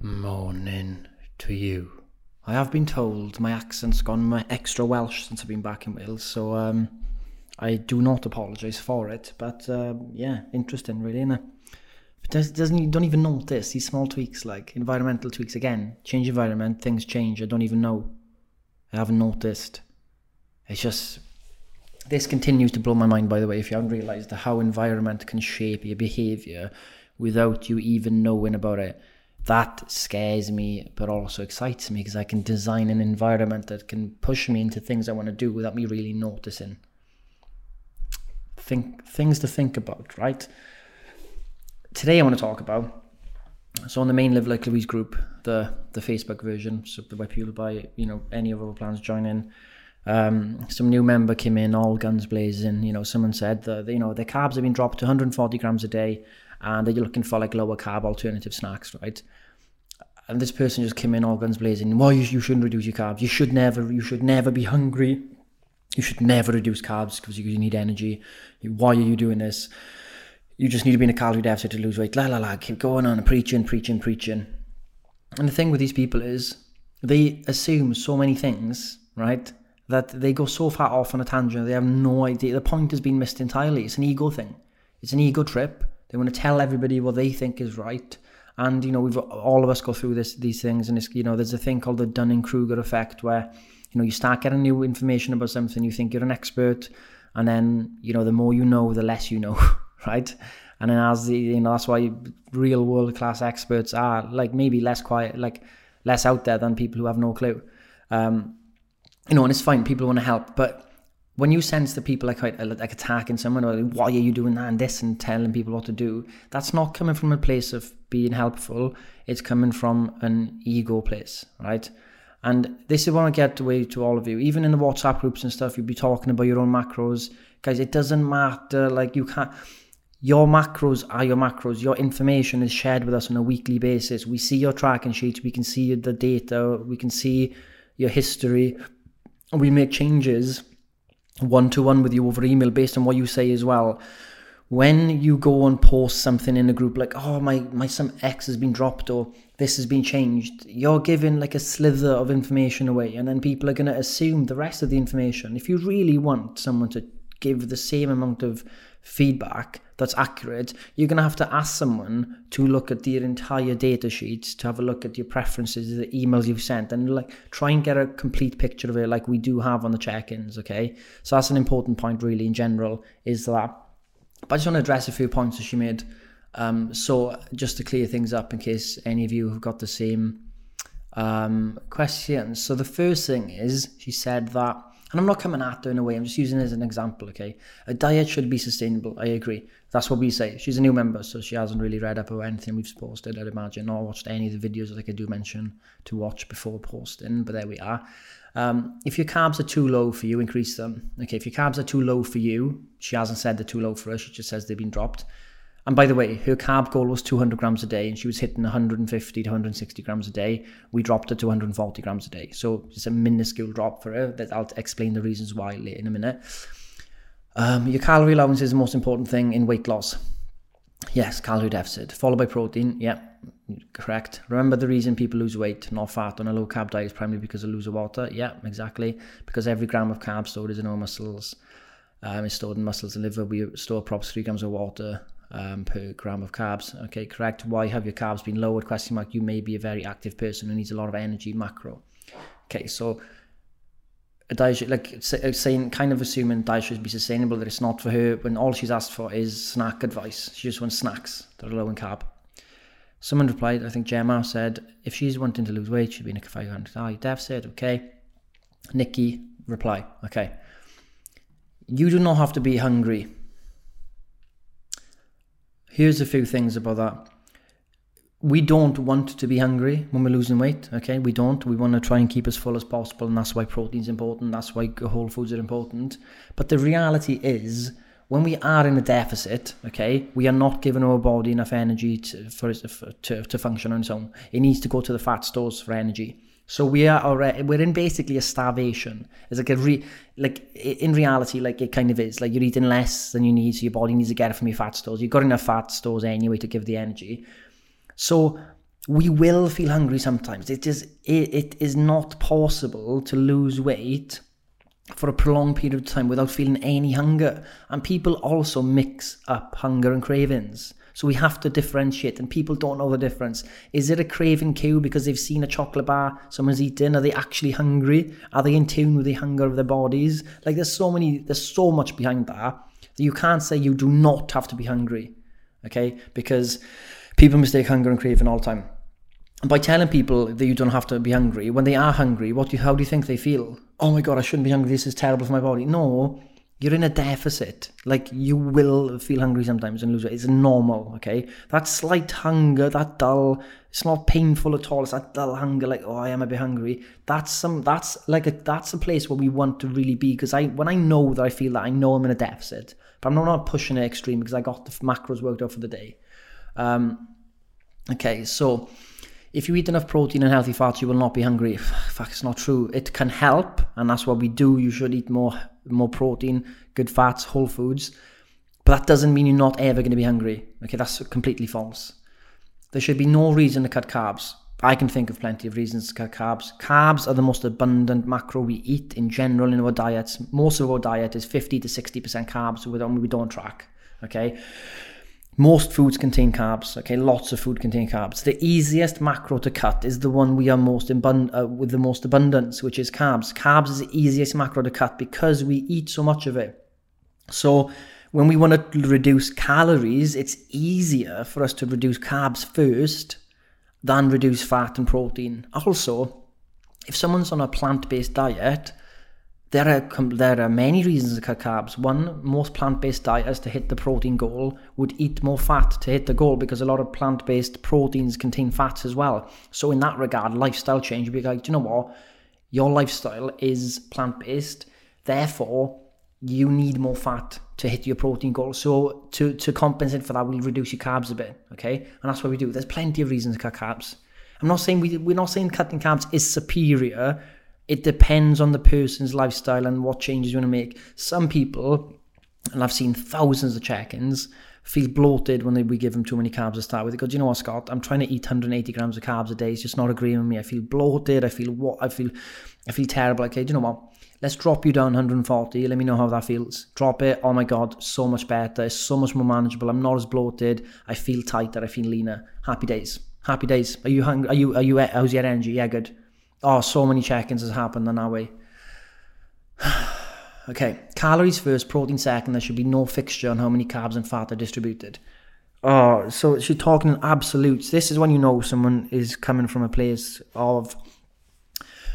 morning to you. I have been told my accent's gone extra Welsh since I've been back in Wales, so um, I do not apologise for it. But uh, yeah, interesting, really, isn't it? does, doesn't you don't even notice these small tweaks like environmental tweaks again change environment things change i don't even know i haven't noticed it's just this continues to blow my mind by the way if you haven't realized how environment can shape your behavior without you even knowing about it that scares me but also excites me because i can design an environment that can push me into things i want to do without me really noticing think things to think about right today I want to talk about. So on the main Live Like Louise group, the the Facebook version, so the where people buy you know any of our plans join in. Um, some new member came in, all guns blazing. You know, someone said that you know their carbs have been dropped to 140 grams a day, and you're looking for like lower carb alternative snacks, right? And this person just came in, all guns blazing. Well, you, you shouldn't reduce your carbs. You should never. You should never be hungry. You should never reduce carbs because you need energy. Why are you doing this? you just need to be in a calorie deficit to lose weight. La la la, keep going on and preaching, preaching, preaching. And the thing with these people is they assume so many things, right? That they go so far off on a tangent, they have no idea. The point has been missed entirely. It's an ego thing. It's an ego trip. They want to tell everybody what they think is right. And you know, we've all of us go through this these things, and it's you know, there's a thing called the Dunning Kruger effect, where you know you start getting new information about something, you think you're an expert, and then you know, the more you know, the less you know. right? And then as the you know that's why real world class experts are like maybe less quiet, like less out there than people who have no clue. Um, you know, and it's fine. People want to help, but when you sense that people like like attacking someone or like, why are you doing that and this and telling people what to do, that's not coming from a place of being helpful. It's coming from an ego place, right? And this is what I get away to all of you. Even in the WhatsApp groups and stuff, you'll be talking about your own macros. Guys, it doesn't matter. Like you can't your macros are your macros. Your information is shared with us on a weekly basis. We see your tracking sheets. We can see the data. We can see your history. We make changes one to one with you over email based on what you say as well. When you go and post something in a group like, oh, my, my some X has been dropped or this has been changed, you're giving like a slither of information away. And then people are going to assume the rest of the information. If you really want someone to give the same amount of feedback that's accurate, you're going to have to ask someone to look at your entire data sheets, to have a look at your preferences, the emails you've sent, and like try and get a complete picture of it, like we do have on the check-ins. Okay, so that's an important point, really, in general, is that. But I just want to address a few points that she made. Um, so just to clear things up, in case any of you have got the same um, questions. So the first thing is, she said that and I'm not coming at her in a way, I'm just using it as an example, okay? A diet should be sustainable, I agree. That's what we say. She's a new member, so she hasn't really read up about anything we've posted, I'd imagine, or watched any of the videos like I do mention to watch before posting, but there we are. Um, if your carbs are too low for you, increase them. Okay, if your carbs are too low for you, she hasn't said they're too low for us, she just says they've been dropped. And by the way, her carb goal was 200 grams a day, and she was hitting 150 to 160 grams a day. We dropped it to 140 grams a day. So it's a minuscule drop for her. That I'll explain the reasons why later in a minute. Um, your calorie allowance is the most important thing in weight loss. Yes, calorie deficit, followed by protein. Yeah, correct. Remember the reason people lose weight, not fat, on a low carb diet is primarily because they lose water. Yeah, exactly. Because every gram of carbs stored is in our muscles. Um, is stored in muscles and liver. We store approximately three grams of water um, per gram of carbs. Okay, correct. Why have your carbs been lowered? Question mark. You may be a very active person who needs a lot of energy macro. Okay, so a diet like uh, saying kind of assuming diet should be sustainable that it's not for her when all she's asked for is snack advice. She just wants snacks that are low in carb. Someone replied, I think Gemma said, if she's wanting to lose weight, she'd be in a 500 calorie deficit. Okay. Nikki reply, okay. You do not have to be hungry Here's a few things about that. we don't want to be hungry when we're losing weight. Okay, we don't. We want to try and keep as full as possible, and that's why protein's important. That's why whole foods are important. But the reality is, when we are in a deficit, okay, we are not giving our body enough energy to, for to, to function on its own. It needs to go to the fat stores for energy. So we are already we're in basically a starvation. It's like a re like in reality, like it kind of is. Like you're eating less than you need, so your body needs to get it from your fat stores. You've got enough fat stores anyway to give the energy. So we will feel hungry sometimes. It is it, it is not possible to lose weight for a prolonged period of time without feeling any hunger. And people also mix up hunger and cravings. So we have to differentiate, and people don't know the difference. Is it a craving cue because they've seen a chocolate bar someone's eating? Are they actually hungry? Are they in tune with the hunger of their bodies? Like there's so many, there's so much behind that that you can't say you do not have to be hungry, okay? Because people mistake hunger and craving all the time. And by telling people that you don't have to be hungry, when they are hungry, what do you, how do you think they feel? Oh my god, I shouldn't be hungry. This is terrible for my body. No, you're in a deficit. Like you will feel hungry sometimes and lose weight. It's normal, okay? That slight hunger, that dull, it's not painful at all. It's that dull hunger, like oh, I am a bit hungry. That's some. That's like a. That's a place where we want to really be. Because I, when I know that I feel that, I know I'm in a deficit. But I'm not pushing it extreme because I got the macros worked out for the day. Um, okay, so if you eat enough protein and healthy fats, you will not be hungry. Fuck, it's not true. It can help, and that's what we do. You should eat more, more protein, good fats, whole foods. But that doesn't mean you're not ever going to be hungry. Okay, that's completely false. There should be no reason to cut carbs. I can think of plenty of reasons to cut carbs. Carbs are the most abundant macro we eat in general in our diets. Most of our diet is 50 to 60% carbs, so we don't track. Okay, most foods contain carbs, okay? Lots of food contain carbs. The easiest macro to cut is the one we are most abund- uh, with the most abundance, which is carbs. Carbs is the easiest macro to cut because we eat so much of it. So when we want to reduce calories, it's easier for us to reduce carbs first than reduce fat and protein. Also, if someone's on a plant-based diet, there are there are many reasons to cut carbs. One, most plant-based dieters to hit the protein goal would eat more fat to hit the goal because a lot of plant-based proteins contain fats as well. So in that regard, lifestyle change would be like, do you know what? Your lifestyle is plant-based, therefore you need more fat to hit your protein goal. So to to compensate for that, we'll reduce your carbs a bit, okay? And that's what we do. There's plenty of reasons to cut carbs. I'm not saying we we're not saying cutting carbs is superior it depends on the person's lifestyle and what changes you want to make. Some people, and I've seen thousands of check-ins, feel bloated when they, we give them too many carbs to start with. Go, you know what, Scott? I'm trying to eat 180 grams of carbs a day. It's just not agreeing with me. I feel bloated. I feel what? I feel, I feel terrible. Okay, do you know what? Let's drop you down 140. Let me know how that feels. Drop it. Oh my god, so much better. It's so much more manageable. I'm not as bloated. I feel tighter. I feel leaner. Happy days. Happy days. Are you hungry? Are you? Are you? How's your energy? Yeah, good. Oh, so many check-ins has happened in that way. okay, calories first, protein second. There should be no fixture on how many carbs and fat are distributed. Oh, so she's talking in absolutes. This is when you know someone is coming from a place of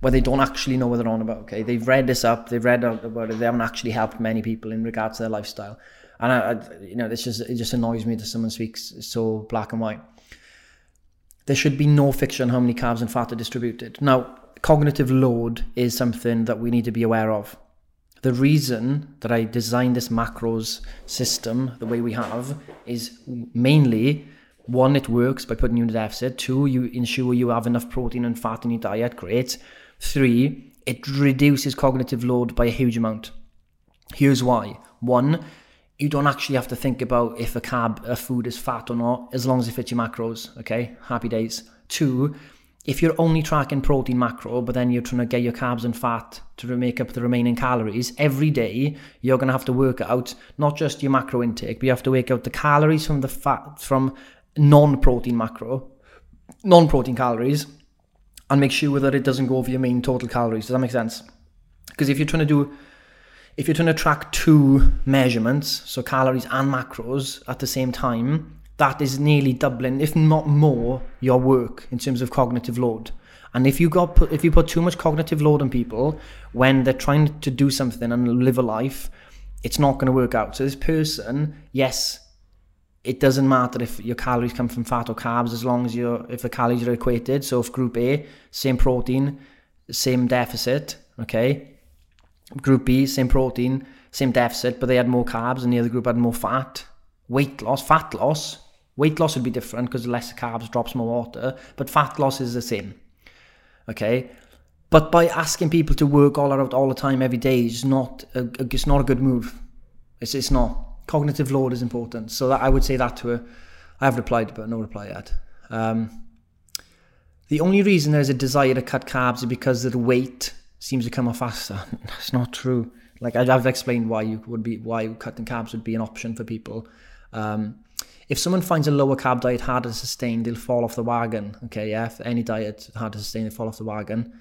where they don't actually know what they're on about. Okay, they've read this up, they've read about it, they haven't actually helped many people in regards to their lifestyle, and I, I you know, this just it just annoys me that someone speaks so black and white there should be no fixture on how many carbs and fat are distributed. Now, cognitive load is something that we need to be aware of. The reason that I designed this macros system the way we have is mainly one, it works by putting you in a deficit. Two, you ensure you have enough protein and fat in your diet. Great. Three, it reduces cognitive load by a huge amount. Here's why. One, you don't actually have to think about if a carb, a food is fat or not, as long as it fits your macros. Okay, happy days. Two, if you're only tracking protein macro, but then you're trying to get your carbs and fat to make up the remaining calories, every day you're going to have to work out not just your macro intake, but you have to work out the calories from the fat from non-protein macro, non-protein calories, and make sure that it doesn't go over your main total calories. Does that make sense? Because if you're trying to do if you're trying to track two measurements, so calories and macros at the same time, that is nearly doubling, if not more, your work in terms of cognitive load. And if you got put, if you put too much cognitive load on people when they're trying to do something and live a life, it's not going to work out. So this person, yes, it doesn't matter if your calories come from fat or carbs as long as you're if the calories are equated. So if group A, same protein, same deficit, okay. Group B, same protein, same deficit, but they had more carbs and the other group had more fat. Weight loss, fat loss. Weight loss would be different because less carbs drops more water, but fat loss is the same. Okay. But by asking people to work all out all the time every day is not a, it's not a good move. It's it's not cognitive load is important. So that I would say that to her. I have replied, but no reply yet. Um, the only reason there's a desire to cut carbs is because of the weight seems to come off faster. That's not true. Like I've explained why you would be why cutting carbs would be an option for people. Um, if someone finds a lower carb diet harder to sustain, they'll fall off the wagon. Okay, yeah, if any diet hard to sustain, they fall off the wagon.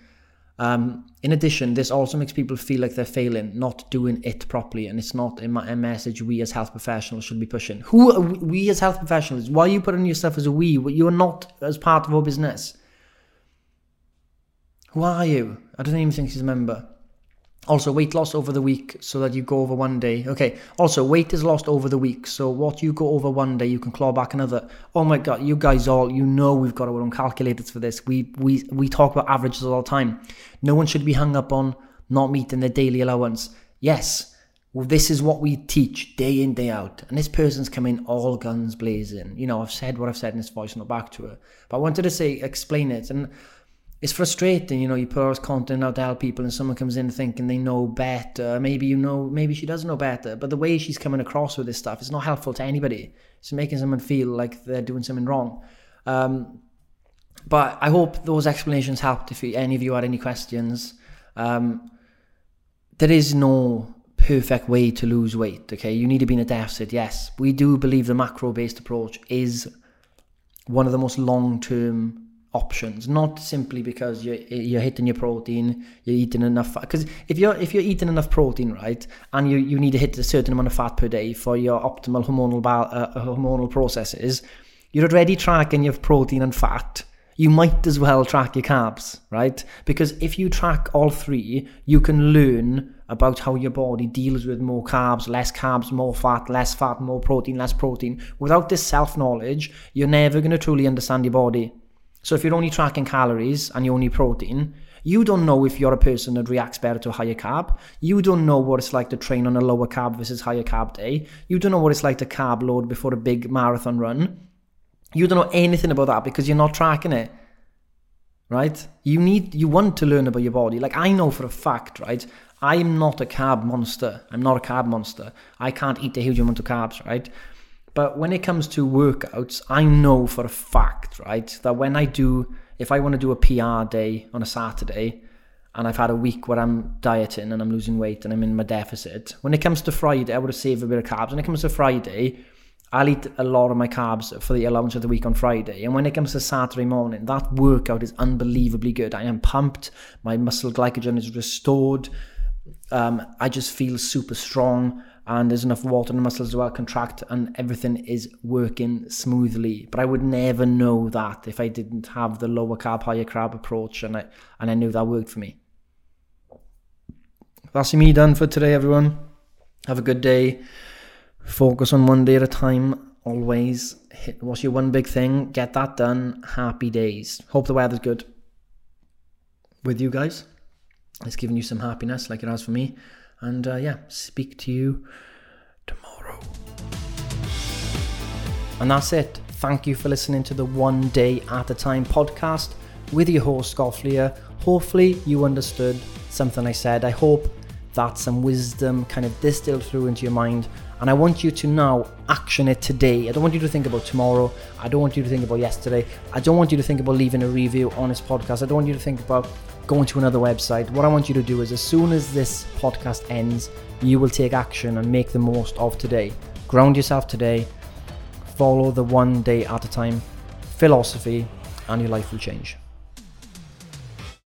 Um, in addition, this also makes people feel like they're failing, not doing it properly, and it's not a, a message we as health professionals should be pushing. Who we as health professionals? Why are you putting yourself as a we? You are not as part of our business. Who are you? I don't even think she's a member. Also, weight loss over the week so that you go over one day. Okay. Also, weight is lost over the week. So, what you go over one day, you can claw back another. Oh my God, you guys all, you know, we've got our own calculators for this. We we we talk about averages all the time. No one should be hung up on not meeting their daily allowance. Yes, well, this is what we teach day in day out. And this person's coming all guns blazing. You know, I've said what I've said in this voice note back to her, but I wanted to say, explain it and it's frustrating, you know, you put all this content out to help people and someone comes in thinking they know better. Maybe you know, maybe she doesn't know better, but the way she's coming across with this stuff is not helpful to anybody. It's making someone feel like they're doing something wrong. Um, but I hope those explanations helped if any of you had any questions. Um, there is no perfect way to lose weight, okay? You need to be in a deficit, yes. We do believe the macro based approach is one of the most long term options not simply because you're, you're hitting your protein you're eating enough fat because if you're if you're eating enough protein right and you, you need to hit a certain amount of fat per day for your optimal hormonal uh, hormonal processes you're already tracking your protein and fat. You might as well track your carbs right? Because if you track all three you can learn about how your body deals with more carbs less carbs more fat less fat more protein less protein. Without this self knowledge you're never going to truly understand your body so if you're only tracking calories and you only protein, you don't know if you're a person that reacts better to a higher carb. You don't know what it's like to train on a lower carb versus higher carb day. You don't know what it's like to carb load before a big marathon run. You don't know anything about that because you're not tracking it. Right? You need you want to learn about your body. Like I know for a fact, right? I'm not a carb monster. I'm not a carb monster. I can't eat a huge amount of carbs, right? But when it comes to workouts, I know for a fact, right, that when I do, if I want to do a PR day on a Saturday, and I've had a week where I'm dieting and I'm losing weight and I'm in my deficit, when it comes to Friday, I would saved a bit of carbs. When it comes to Friday, I'll eat a lot of my carbs for the allowance of the week on Friday. And when it comes to Saturday morning, that workout is unbelievably good. I am pumped. My muscle glycogen is restored. Um, I just feel super strong and there's enough water in the muscles to well contract and everything is working smoothly. But I would never know that if I didn't have the lower carb, higher carb approach and I and I knew that worked for me. That's me done for today, everyone. Have a good day. Focus on one day at a time. Always hit what's your one big thing? Get that done. Happy days. Hope the weather's good with you guys. It's giving you some happiness like it has for me. And uh, yeah, speak to you tomorrow. And that's it. Thank you for listening to the One Day at a Time podcast with your host, Gofflier. Hopefully, you understood something I said. I hope that some wisdom kind of distilled through into your mind. And I want you to now action it today. I don't want you to think about tomorrow. I don't want you to think about yesterday. I don't want you to think about leaving a review on this podcast. I don't want you to think about going to another website. What I want you to do is, as soon as this podcast ends, you will take action and make the most of today. Ground yourself today, follow the one day at a time philosophy, and your life will change.